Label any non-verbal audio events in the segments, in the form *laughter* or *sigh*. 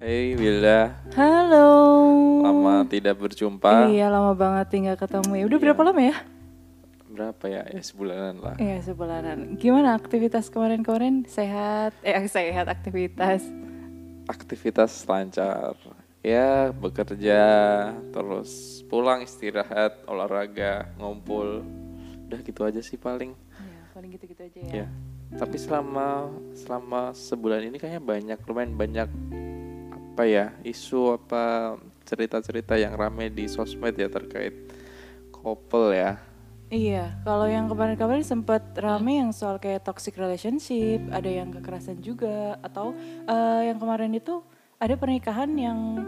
Hey Wilda, Halo. lama tidak berjumpa. Iya lama banget tinggal ketemu ya. Udah Iya. berapa lama ya? Berapa ya? Ya sebulanan lah. Iya sebulanan. Gimana aktivitas kemarin-kemarin? Sehat? Eh *laughs* sehat aktivitas. Aktivitas lancar. Ya bekerja, terus pulang istirahat, olahraga, ngumpul. Udah gitu aja sih paling. Iya paling gitu-gitu aja ya. Ya. Tapi selama selama sebulan ini kayaknya banyak lumayan banyak apa ya isu apa cerita-cerita yang rame di sosmed ya terkait couple ya. Iya, kalau yang kemarin-kemarin sempat rame yang soal kayak toxic relationship, ada yang kekerasan juga, atau eh, yang kemarin itu ada pernikahan yang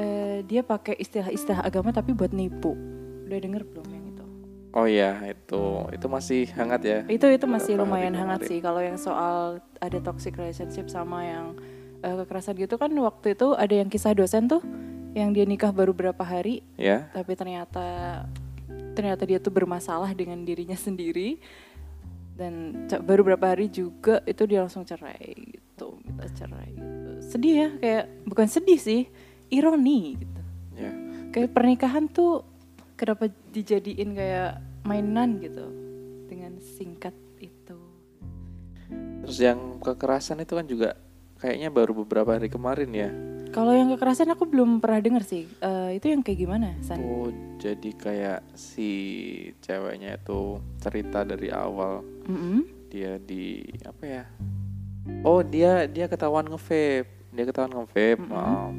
eh, dia pakai istilah-istilah agama tapi buat nipu. Udah denger belum yang itu? Oh ya itu itu masih hangat ya. Itu itu masih lumayan hangat sih. Kalau yang soal ada toxic relationship sama yang eh, kekerasan gitu kan waktu itu ada yang kisah dosen tuh yang dia nikah baru berapa hari Ya. tapi ternyata ternyata dia tuh bermasalah dengan dirinya sendiri dan baru berapa hari juga itu dia langsung cerai gitu minta cerai gitu sedih ya kayak bukan sedih sih ironi gitu Ya. kayak pernikahan tuh kenapa dijadiin kayak mainan gitu dengan singkat itu Terus yang kekerasan itu kan juga kayaknya baru beberapa hari kemarin ya. kalau yang kekerasan aku belum pernah dengar sih Eh, itu yang kayak gimana san Oh, jadi kayak si ceweknya itu cerita dari awal Mm-mm. dia di apa ya? Oh, dia dia ketahuan nge-vape. Dia ketahuan nge-vape. Mm-mm. oh.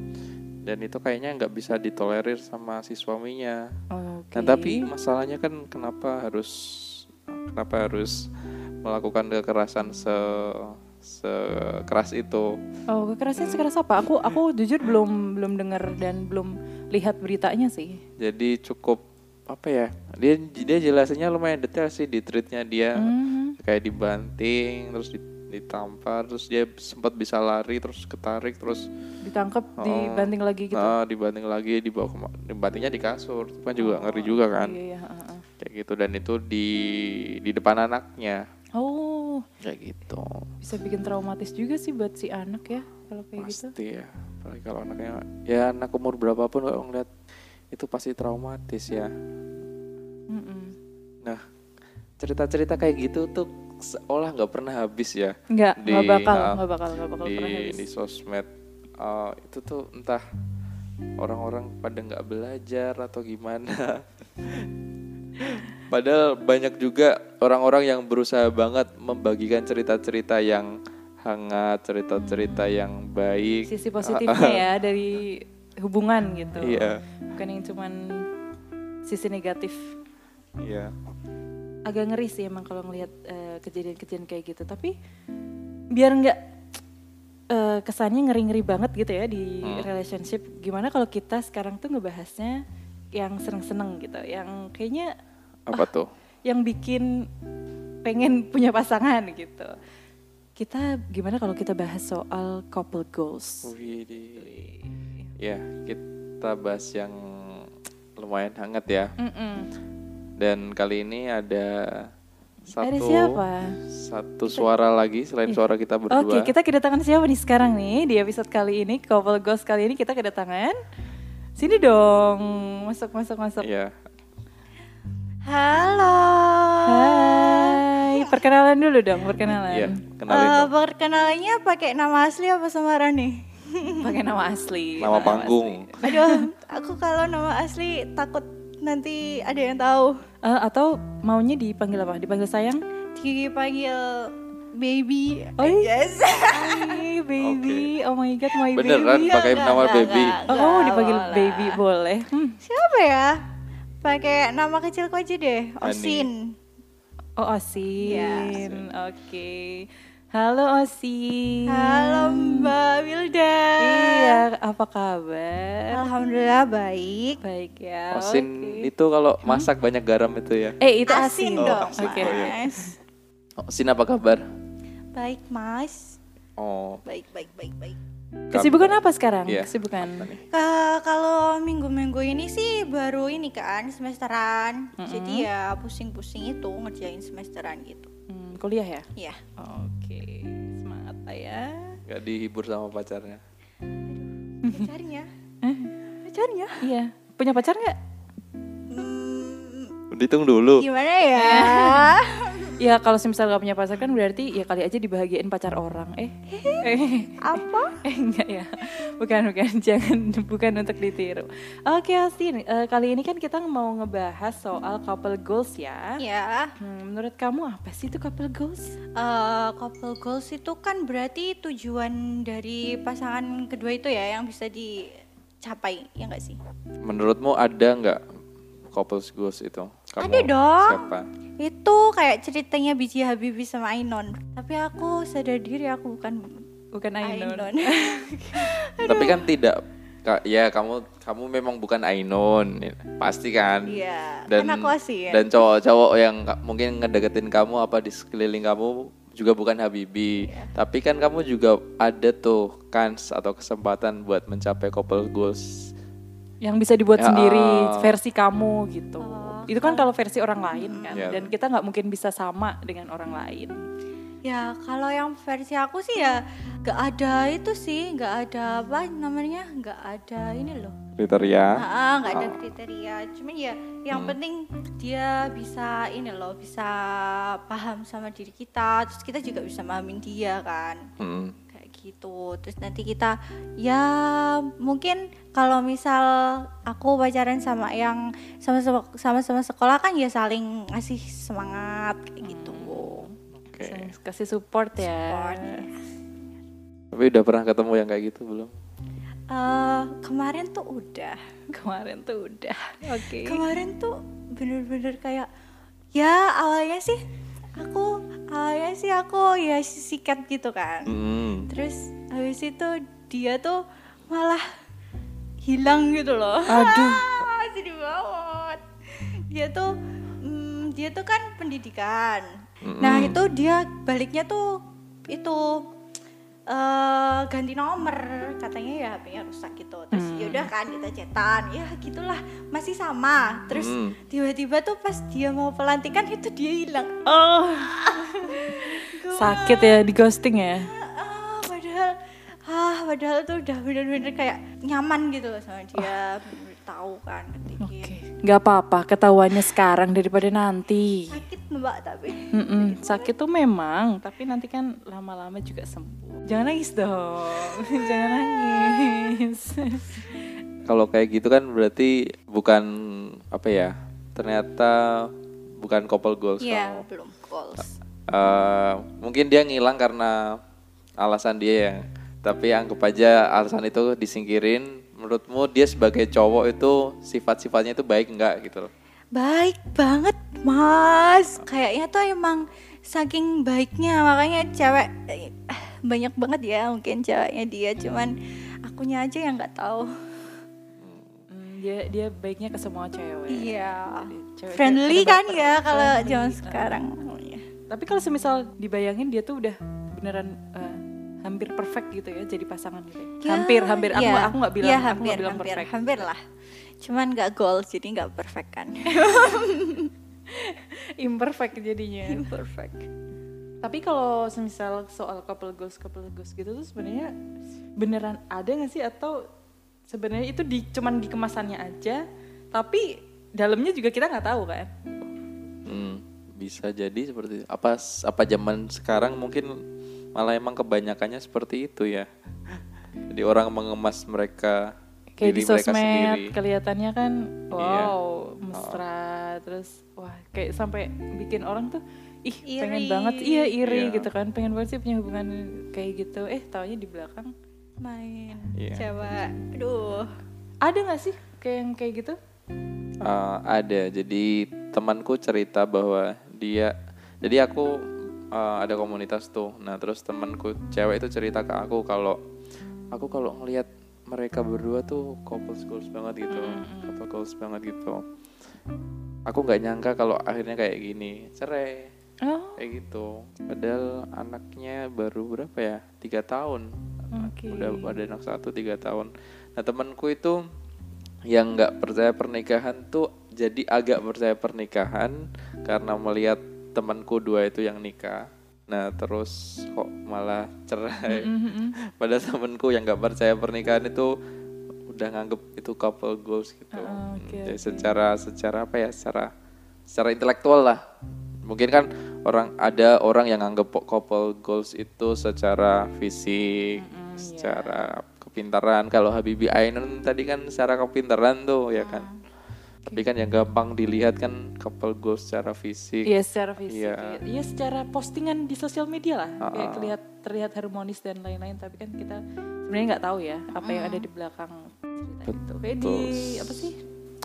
Dan itu kayaknya nggak bisa ditolerir sama si suaminya. Oke. Nah, tapi masalahnya kan kenapa harus kenapa harus melakukan kekerasan se sekeras itu? Oh, kekerasan sekeras apa? Aku aku jujur belum belum dengar dan belum lihat beritanya sih. Jadi cukup apa ya? Dia dia jelasinnya lumayan detail sih di tweetnya dia Mhm. kayak dibanting terus di- ditampar terus dia sempat bisa lari terus ketarik terus Ditangkap, Oh. dibanting lagi gitu. ah, dibanting lagi dibawa ke dibantingnya di kasur itu kan juga ngeri juga kan Iya, iya, kayak gitu dan itu di di depan anaknya Oh, kayak gitu bisa bikin traumatis juga sih buat si anak ya kalau kayak gitu. pasti ya apalagi kalau anaknya ya anak umur berapapun kalau ngeliat itu pasti traumatis ya Mm-mm. nah cerita-cerita kayak gitu tuh seolah nggak pernah habis ya Nggak, nggak bakal, nggak bakal, nggak bakal di pernah habis. di sosmed Uh, itu tuh entah orang-orang pada nggak belajar atau gimana *laughs* padahal banyak juga orang-orang yang berusaha banget membagikan cerita-cerita yang hangat cerita-cerita yang baik Sisi positifnya ya dari hubungan gitu. Iya. Bukan yang cuman sisi negatif. iya agak ngeri sih emang kalau ngelihat eh, kejadian-kejadian kayak gitu tapi biar nggak eh, kesannya ngeri-ngeri banget gitu ya di Hmm. relationship gimana kalau kita sekarang tuh ngebahasnya yang seneng-seneng gitu yang kayaknya apa tuh yang bikin pengen punya pasangan gitu kita gimana kalau kita bahas soal couple goals Widih. ya kita bahas yang lumayan hangat ya Mm-mm. dan kali ini ada satu ada siapa satu suara lagi selain suara kita berdua. Oke, kita kedatangan siapa nih sekarang nih di episode kali ini Couple Ghost kali ini kita kedatangan Sini dong, masuk masuk masuk. Iya. Perkenalan dulu dong, perkenalan. Iya, kenalin Eh, dong. perkenalannya pakai nama asli apa samaran nih? Pakai nama asli. Nama panggung. asli. Aduh, aku kalau nama asli takut nanti ada yang tahu. Eh, atau maunya dipanggil apa? Dipanggil sayang? Dipanggil baby. Oh, yes. Hai, baby. Oh my god, my Beneran baby. pakai Enggak, nama enggak, baby. enggak, Oh, kamu enggak, dipanggil boleh. baby boleh. Hmm. Siapa ya? Pakai nama kecilku aja deh, Ani. Osin. Oh, Osin. Iya. Oke. Halo Osin. Halo Mbak Wilda. Iya, apa kabar? Alhamdulillah baik. Baik ya. Osin oke. itu kalau masak banyak garam itu ya. Eh, itu Asin asin. dong, Oke. Oh, iya. Mas. Osin apa kabar? Baik, Mas. Oh, Baik, baik, baik, baik. Kesibukan apa sekarang? Iya. Kesibukan. Eh, kalau minggu-minggu ini sih baru ini kan semesteran. Jadi ya pusing-pusing itu ngerjain semesteran gitu. Hmm, kuliah ya? Iya. Oke, semangat lah ya. Gak dihibur sama pacarnya. pacarnya pacarnya Iya. Punya pacar nggak? Hmm, Dihitung dulu. gimana ya *laughs* Ya kalau semisal gak punya pacar kan berarti ya kali aja dibahagiain pacar orang. Eh, eh, *laughs* apa eh enggak ya. Bukan bukan *laughs* jangan bukan untuk ditiru. Oke Austin, eh, kali ini kan kita mau ngebahas soal couple goals ya. ya Hmm, menurut kamu apa sih itu couple goals? eh, couple goals itu kan berarti tujuan dari pasangan kedua itu ya yang bisa dicapai ya nggak sih Menurutmu ada nggak couples goals itu? Ada dong. Siapa? itu kayak ceritanya Biji Habibie sama Ainon tapi aku sadar diri aku bukan Bukan Ainon. Ainon *laughs* Tapi kan tidak ya kamu kamu memang bukan Ainun pasti kan iya dan kan aku asin dan cowok-cowok yang mungkin ngedeketin kamu apa di sekeliling kamu juga bukan Habibi Iya. tapi kan kamu juga ada tuh kans atau kesempatan buat mencapai couple goals Yang bisa dibuat Ya, sendiri ah. versi kamu gitu. Oh, itu kan kalau versi orang lain kan. Ya. Dan kita nggak mungkin bisa sama dengan orang lain. Ya kalau yang versi aku sih ya gak ada itu sih, gak ada apa namanya, gak ada ini loh. kriteria Ah, gak ada Ah. kriteria. Cuman ya yang Hmm. penting dia bisa ini loh, bisa paham sama diri kita, terus kita juga bisa mahamin dia kan. Hmm. Gitu. Terus nanti kita ya mungkin kalau misal aku pacaran sama yang sama-sama sama-sama sekolah kan ya saling ngasih semangat kayak gitu. oke Kasih support ya. Support. tapi udah pernah ketemu yang kayak gitu belum Eh, kemarin tuh udah. *laughs* Kemarin tuh udah. Oke. Kemarin tuh bener-bener kayak ya awalnya sih aku awalnya sih aku ya sikat gitu kan. Hmm. Terus habis itu dia tuh malah hilang gitu loh. Aduh. *laughs* Ah, sedih banget. Dia tuh mm, dia tuh kan pendidikan. Nah, Mm-mm. itu dia baliknya tuh itu ganti nomor katanya ya HP-nya rusak gitu terus Hmm. yaudah kan kita cetan ya gitulah masih sama terus Hmm. tiba-tiba tuh pas dia mau pelantikan itu dia hilang Oh. Sakit ya di ghosting ya. ah, padahal ah padahal tuh udah bener-bener kayak nyaman gitu loh sama dia bener-bener tahu kan ngerti Oke. Gak apa-apa, ketahuannya sekarang daripada nanti. sakit mbak tapi Mm-mm, sakit tuh memang, tapi nanti kan lama-lama juga sembuh. Jangan nangis dong, *laughs* jangan nangis. kalau kayak gitu kan berarti bukan apa ya ternyata bukan couple goals Iya kamu. belum goals Eh, mungkin dia ngilang karena alasan dia ya tapi anggap aja alasan itu disingkirin menurutmu dia sebagai cowok itu sifat-sifatnya itu baik enggak gitu loh? Baik banget mas. Kayaknya tuh emang saking baiknya. Makanya cewek eh, banyak banget ya mungkin ceweknya dia. Cuman akunya aja yang nggak tahu. Hmm, dia dia baiknya ke semua cewek. iya. Jadi cewek- friendly ada kan ya kalau zaman Ah. sekarang. Tapi kalau semisal dibayangin dia tuh udah beneran eh, hampir perfect gitu ya jadi pasangan gitu. ya. hampir hampir aku iya. aku nggak bilang aku hampir, nggak bilang hampir, perfect. hampir lah cuman nggak goals jadi nggak perfect kan *laughs* *laughs* Imperfect jadinya. imperfect Tapi kalau semisal soal couple goals couple goals gitu tuh sebenarnya beneran ada nggak sih atau sebenarnya itu di cuman di kemasannya aja tapi dalamnya juga kita nggak tahu kan? Hmm, bisa jadi seperti apa apa zaman sekarang mungkin malah emang kebanyakannya seperti itu ya. Jadi orang mengemas mereka Kayak diri di mereka sosmed sendiri. kelihatannya kan Iya. wow mesra terus wah kayak sampai bikin orang tuh ih pengen Iri. banget iya iri Iya. gitu kan pengen banget sih punya hubungan kayak gitu. Eh taunya di belakang main. Iya. coba. Aduh. Ada nggak sih kayak yang kayak gitu? Uh, ada. Jadi temanku cerita bahwa dia jadi aku uh, ada komunitas tuh. Nah terus temanku cewek itu cerita ke aku kalau aku kalau ngelihat mereka berdua tuh couple goals banget gitu couple goals banget gitu. Aku nggak nyangka kalau akhirnya kayak gini. Cerai. Oh. Kayak gitu. Padahal anaknya baru berapa ya? Tiga tahun. Oke. udah ada anak satu tiga tahun. Nah temanku itu yang nggak percaya pernikahan tuh jadi agak percaya pernikahan karena melihat temanku dua itu yang nikah nah terus kok malah cerai Mm-mm. *laughs* pada temanku yang nggak percaya pernikahan itu udah nganggep itu couple goals gitu. Ah, oke, Hmm, jadi oke. secara secara apa ya? Secara secara intelektual lah. Mungkin kan orang ada orang yang nganggep couple goals itu secara fisik, iya. secara kepintaran. Kalau Habibie Ainun tadi kan secara kepintaran tuh ya kan. Tapi kan yang gampang dilihat kan couple goals secara fisik. Iya secara fisik. Iya. Iya secara postingan di sosial media lah. Kayak Ah. terlihat terlihat harmonis dan lain-lain. Tapi kan kita sebenarnya nggak tahu ya apa yang ada di belakang cerita itu. Kayak di apa sih?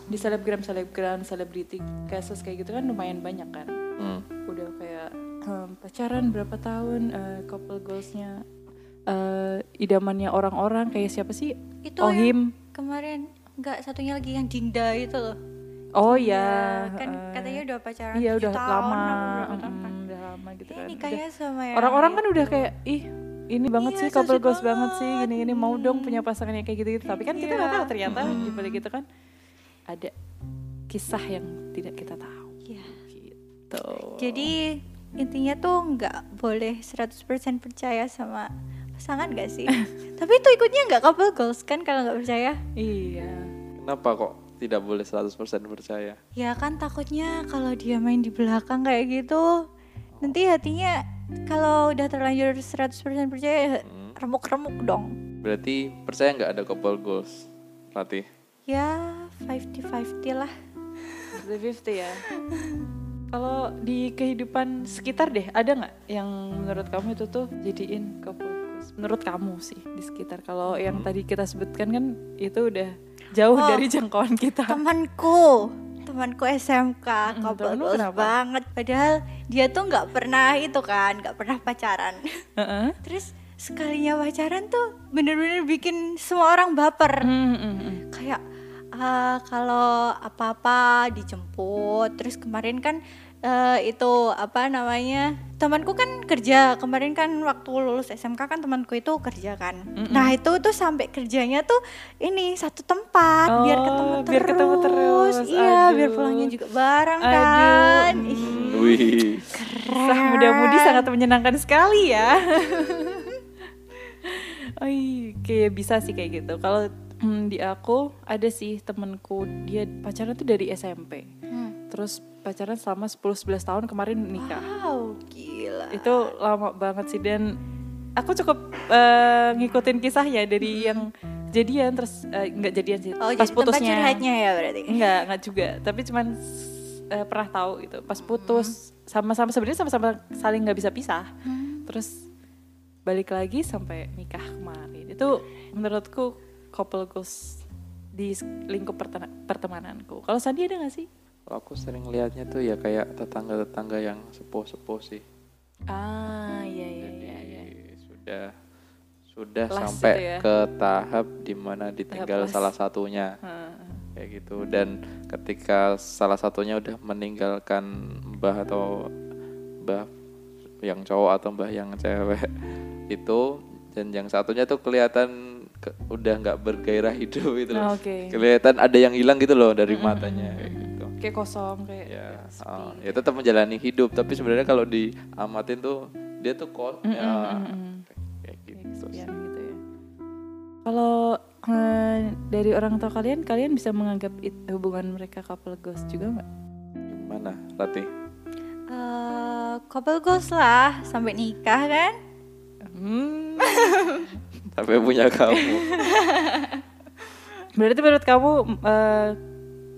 Di selebgram selebgram selebriti kasus kayak gitu kan lumayan banyak kan. Hmm. Udah kayak em, pacaran berapa tahun, eh, couple goalsnya, eh, idamannya orang-orang kayak siapa sih? Itu yang Ohim. kemarin nggak satunya lagi yang Dinda itu loh. Oh Dinda, ya. kan eh, katanya udah pacaran Iya udah tahun, lama, tahun kan. udah lama gitu Eh, kan. nikahnya Udah- sama yang Orang-orang kan udah kayak ih ini banget Iya, sih couple goals banget sih gini-gini mau dong punya pasangan yang kayak gitu-gitu tapi kan kita nggak Iya. tahu ternyata di balik itu kan ada kisah yang tidak kita tahu Iya. gitu. Jadi intinya tuh nggak boleh 100% percaya sama pasangan gak sih? *laughs* Tapi itu ikutnya nggak couple goals kan kalau nggak percaya? iya. Kenapa kok tidak boleh 100% percaya? Ya kan takutnya kalau dia main di belakang kayak gitu nanti hatinya kalau udah terlanjur 100% percaya Hmm. remuk-remuk dong. Berarti percaya nggak ada couple goals, Ratih? Ya 50-50 lah. 50 ya. Kalau di kehidupan sekitar deh, ada nggak yang menurut kamu itu tuh jadiin couple? Menurut kamu sih di sekitar. Kalau yang tadi kita sebutkan kan itu udah jauh Oh. dari jangkauan kita. Temanku, temanku SMK goals kenapa? banget. Padahal dia tuh nggak pernah itu kan, nggak pernah pacaran. Heeh. *laughs* Terus sekalinya pacaran tuh bener-bener bikin semua orang baper. Hmm, hmm, hmm. Kayak ah, kalau apa-apa dijemput. Terus kemarin kan eh, itu apa namanya? Temanku kan kerja. Kemarin kan waktu lulus SMK kan temanku itu kerja kan. Nah, itu tuh sampai kerjanya tuh ini satu tempat biar Oh, ketemu terus. biar ketemu terus. Iya, biar Aduh. pulangnya juga bareng Aduh, kan. mm. Ih, Wih, Kisah muda-mudi sangat menyenangkan sekali ya. *laughs* Oi, kayak bisa sih kayak gitu. Kalau hmm, di aku ada sih temenku dia pacaran tuh dari SMP. Hmm. Terus pacaran selama 10-11 tahun kemarin nikah. Wow, gila. Itu lama banget sih dan aku cukup eh, ngikutin kisahnya dari yang jadian terus eh, nggak jadian sih Oh, pas jadi tempat putusnya. curhatnya ya berarti. Enggak, enggak juga. Tapi cuman eh, pernah tahu gitu. Pas putus sama-sama sebenarnya sama-sama saling nggak bisa pisah. Terus balik lagi sampai nikah kemarin. Itu menurutku couple goals di lingkup pertemananku. Kalau Sandi ada nggak sih? Kalau aku sering lihatnya tuh ya kayak tetangga-tetangga yang sepuh-sepuh sih. Ah, iya iya iya iya. Jadi Sudah sudah sampai ya. ke tahap di mana ditinggal salah satunya Heeh. kayak gitu dan ketika salah satunya udah meninggalkan mbah atau mbah yang cowok atau mbah yang cewek *laughs* itu dan yang satunya tuh kelihatan ke- udah nggak bergairah hidup itu loh. Ah, Oke. kelihatan ada yang hilang gitu loh dari matanya gitu Kayak kosong kayak ya sepi. ah, ya tetap menjalani hidup tapi sebenarnya kalau diamatin tuh dia tuh kok Mm, ya, mm, mm, mm. kayak gitu gitu ya. Kalau eh, dari orang tua kalian, kalian bisa menganggap it- hubungan mereka couple ghost juga nggak? gimana Ratih Eh, couple goals lah sampai nikah kan? Hmm. *laughs* sampai punya kamu Berarti menurut kamu, eh,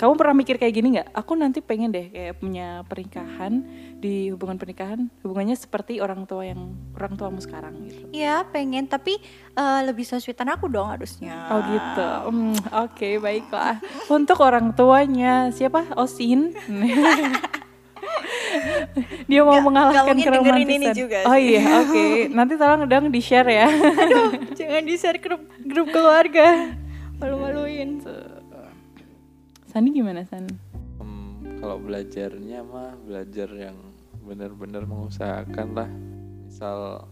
kamu pernah mikir kayak gini nggak? Aku nanti pengen deh kayak punya pernikahan di hubungan pernikahan, hubungannya seperti orang tua yang orang tuamu sekarang gitu. Iya pengen tapi eh, lebih sesuitan aku dong harusnya. Oh gitu. Hmm, Oke baiklah. Untuk orang tuanya siapa? Osin. *laughs* Dia mau Nggak- mengalahkan mungkin dengerin ini keromantisan. juga Oh iya, oke. Nanti tolong dong di share ya. *laughs* Jangan di share grup grup keluarga. Malu-maluin. Sandi gimana San? Hmm, kalau belajarnya mah belajar yang benar-benar mengusahakan lah. Misal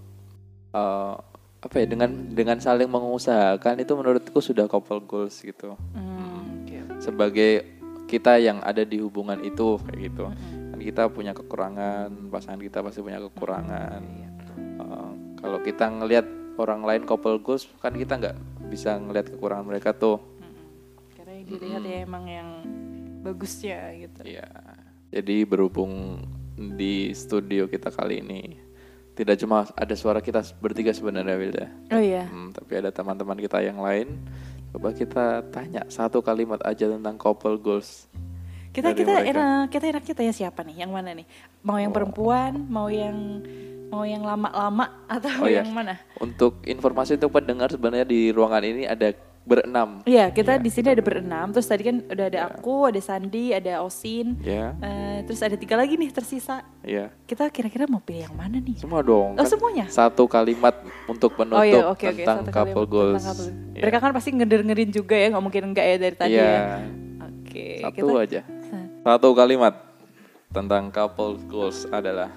eh, apa ya dengan dengan saling mengusahakan itu menurutku sudah couple goals gitu. Hmm, oke. sebagai kita yang ada di hubungan itu kayak gitu. Kan kita punya kekurangan pasangan kita pasti punya kekurangan. Eh, kalau kita ngelihat orang lain couple goals kan kita nggak bisa ngelihat kekurangan mereka tuh dilihat ya emang yang bagusnya gitu. Iya. Jadi berhubung di studio kita kali ini tidak cuma ada suara kita bertiga sebenarnya Wilda. Oh iya. Hmm, tapi ada teman-teman kita yang lain. Coba kita tanya satu kalimat aja tentang couple goals. Kita kita mereka. enak kita enak kita ya siapa nih? Yang mana nih? Mau yang Oh. perempuan, mau yang mau yang lama-lama atau Oh, iya. yang mana? Untuk informasi untuk pendengar sebenarnya di ruangan ini ada berenam. Iya, kita Iya, di sini ada berenam. Terus tadi kan udah ada aku, ada Sandi, ada Osin. Ya, Eh, terus ada tiga lagi nih tersisa. ya. Kita kira-kira mau pilih yang mana nih? Semua dong. Oh, kan semuanya? Satu kalimat untuk penutup oh iya, oke oke. tentang Satu couple kalimat goals. tentang couple. Iya. Mereka kan pasti ngedengerin juga ya, nggak mungkin enggak ya dari tadi Iya. ya. Oke, Satu kita aja. Satu kalimat tentang couple goals adalah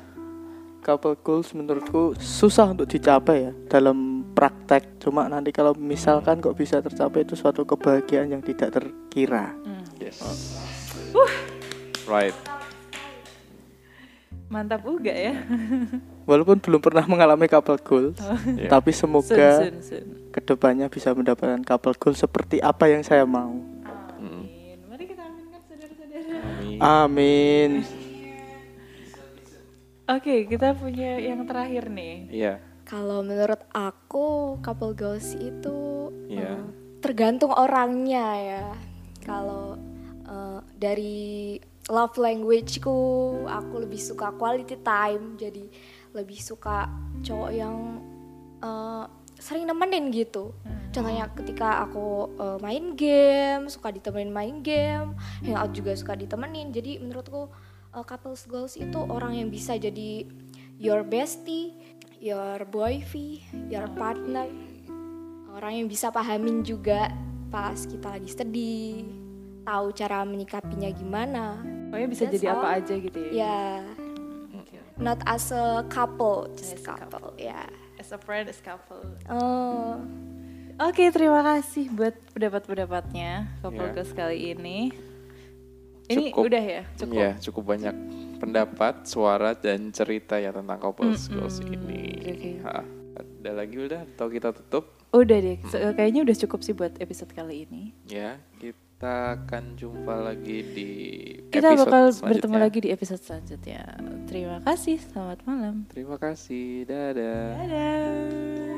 couple goals menurutku susah untuk dicapai ya dalam praktek cuma nanti kalau misalkan kok bisa tercapai itu suatu kebahagiaan yang tidak terkira Hmm, yes. Right. mantap juga ya. *laughs* walaupun belum pernah mengalami couple goals Iya. tapi Sun, semoga sun, sun. ke depannya bisa mendapatkan couple goals seperti apa yang saya mau Amin. Mari kita aminkan saudara-saudara. Amin. amin Oke, kita punya yang terakhir nih. Iya. Kalau menurut aku couple goals itu Iya. eh, tergantung orangnya ya. Kalau eh, dari love languageku, aku lebih suka quality time. Jadi lebih suka cowok yang eh, sering nemenin gitu. Contohnya ketika aku eh, main game, suka ditemenin main game, hangout juga suka ditemenin. Jadi menurutku eh, couples goals itu orang yang bisa jadi your bestie, your boyfriend, your partner. Orang yang bisa pahamin juga pas kita lagi sedih, tahu cara menyikapinya gimana. Pokoknya bisa That's jadi apa all. aja gitu ya. Ya, Oke. not as a couple, just As a couple. Ya. As a friend, as couple. Oh, Oke, terima kasih buat pendapat-pendapatnya couple Ya. goals kali ini. Ini Cukup. udah ya, cukup. Iya, cukup banyak pendapat, suara dan cerita ya tentang couple Mm-mm. goals ini. Oke. Ha, Ada lagi udah atau kita tutup? Udah deh, se- kayaknya udah cukup sih buat episode kali ini. Ya, kita akan jumpa lagi di Kita episode bakal selanjutnya. bertemu lagi di episode selanjutnya. Terima kasih, selamat malam. Terima kasih, dadah. Dadah.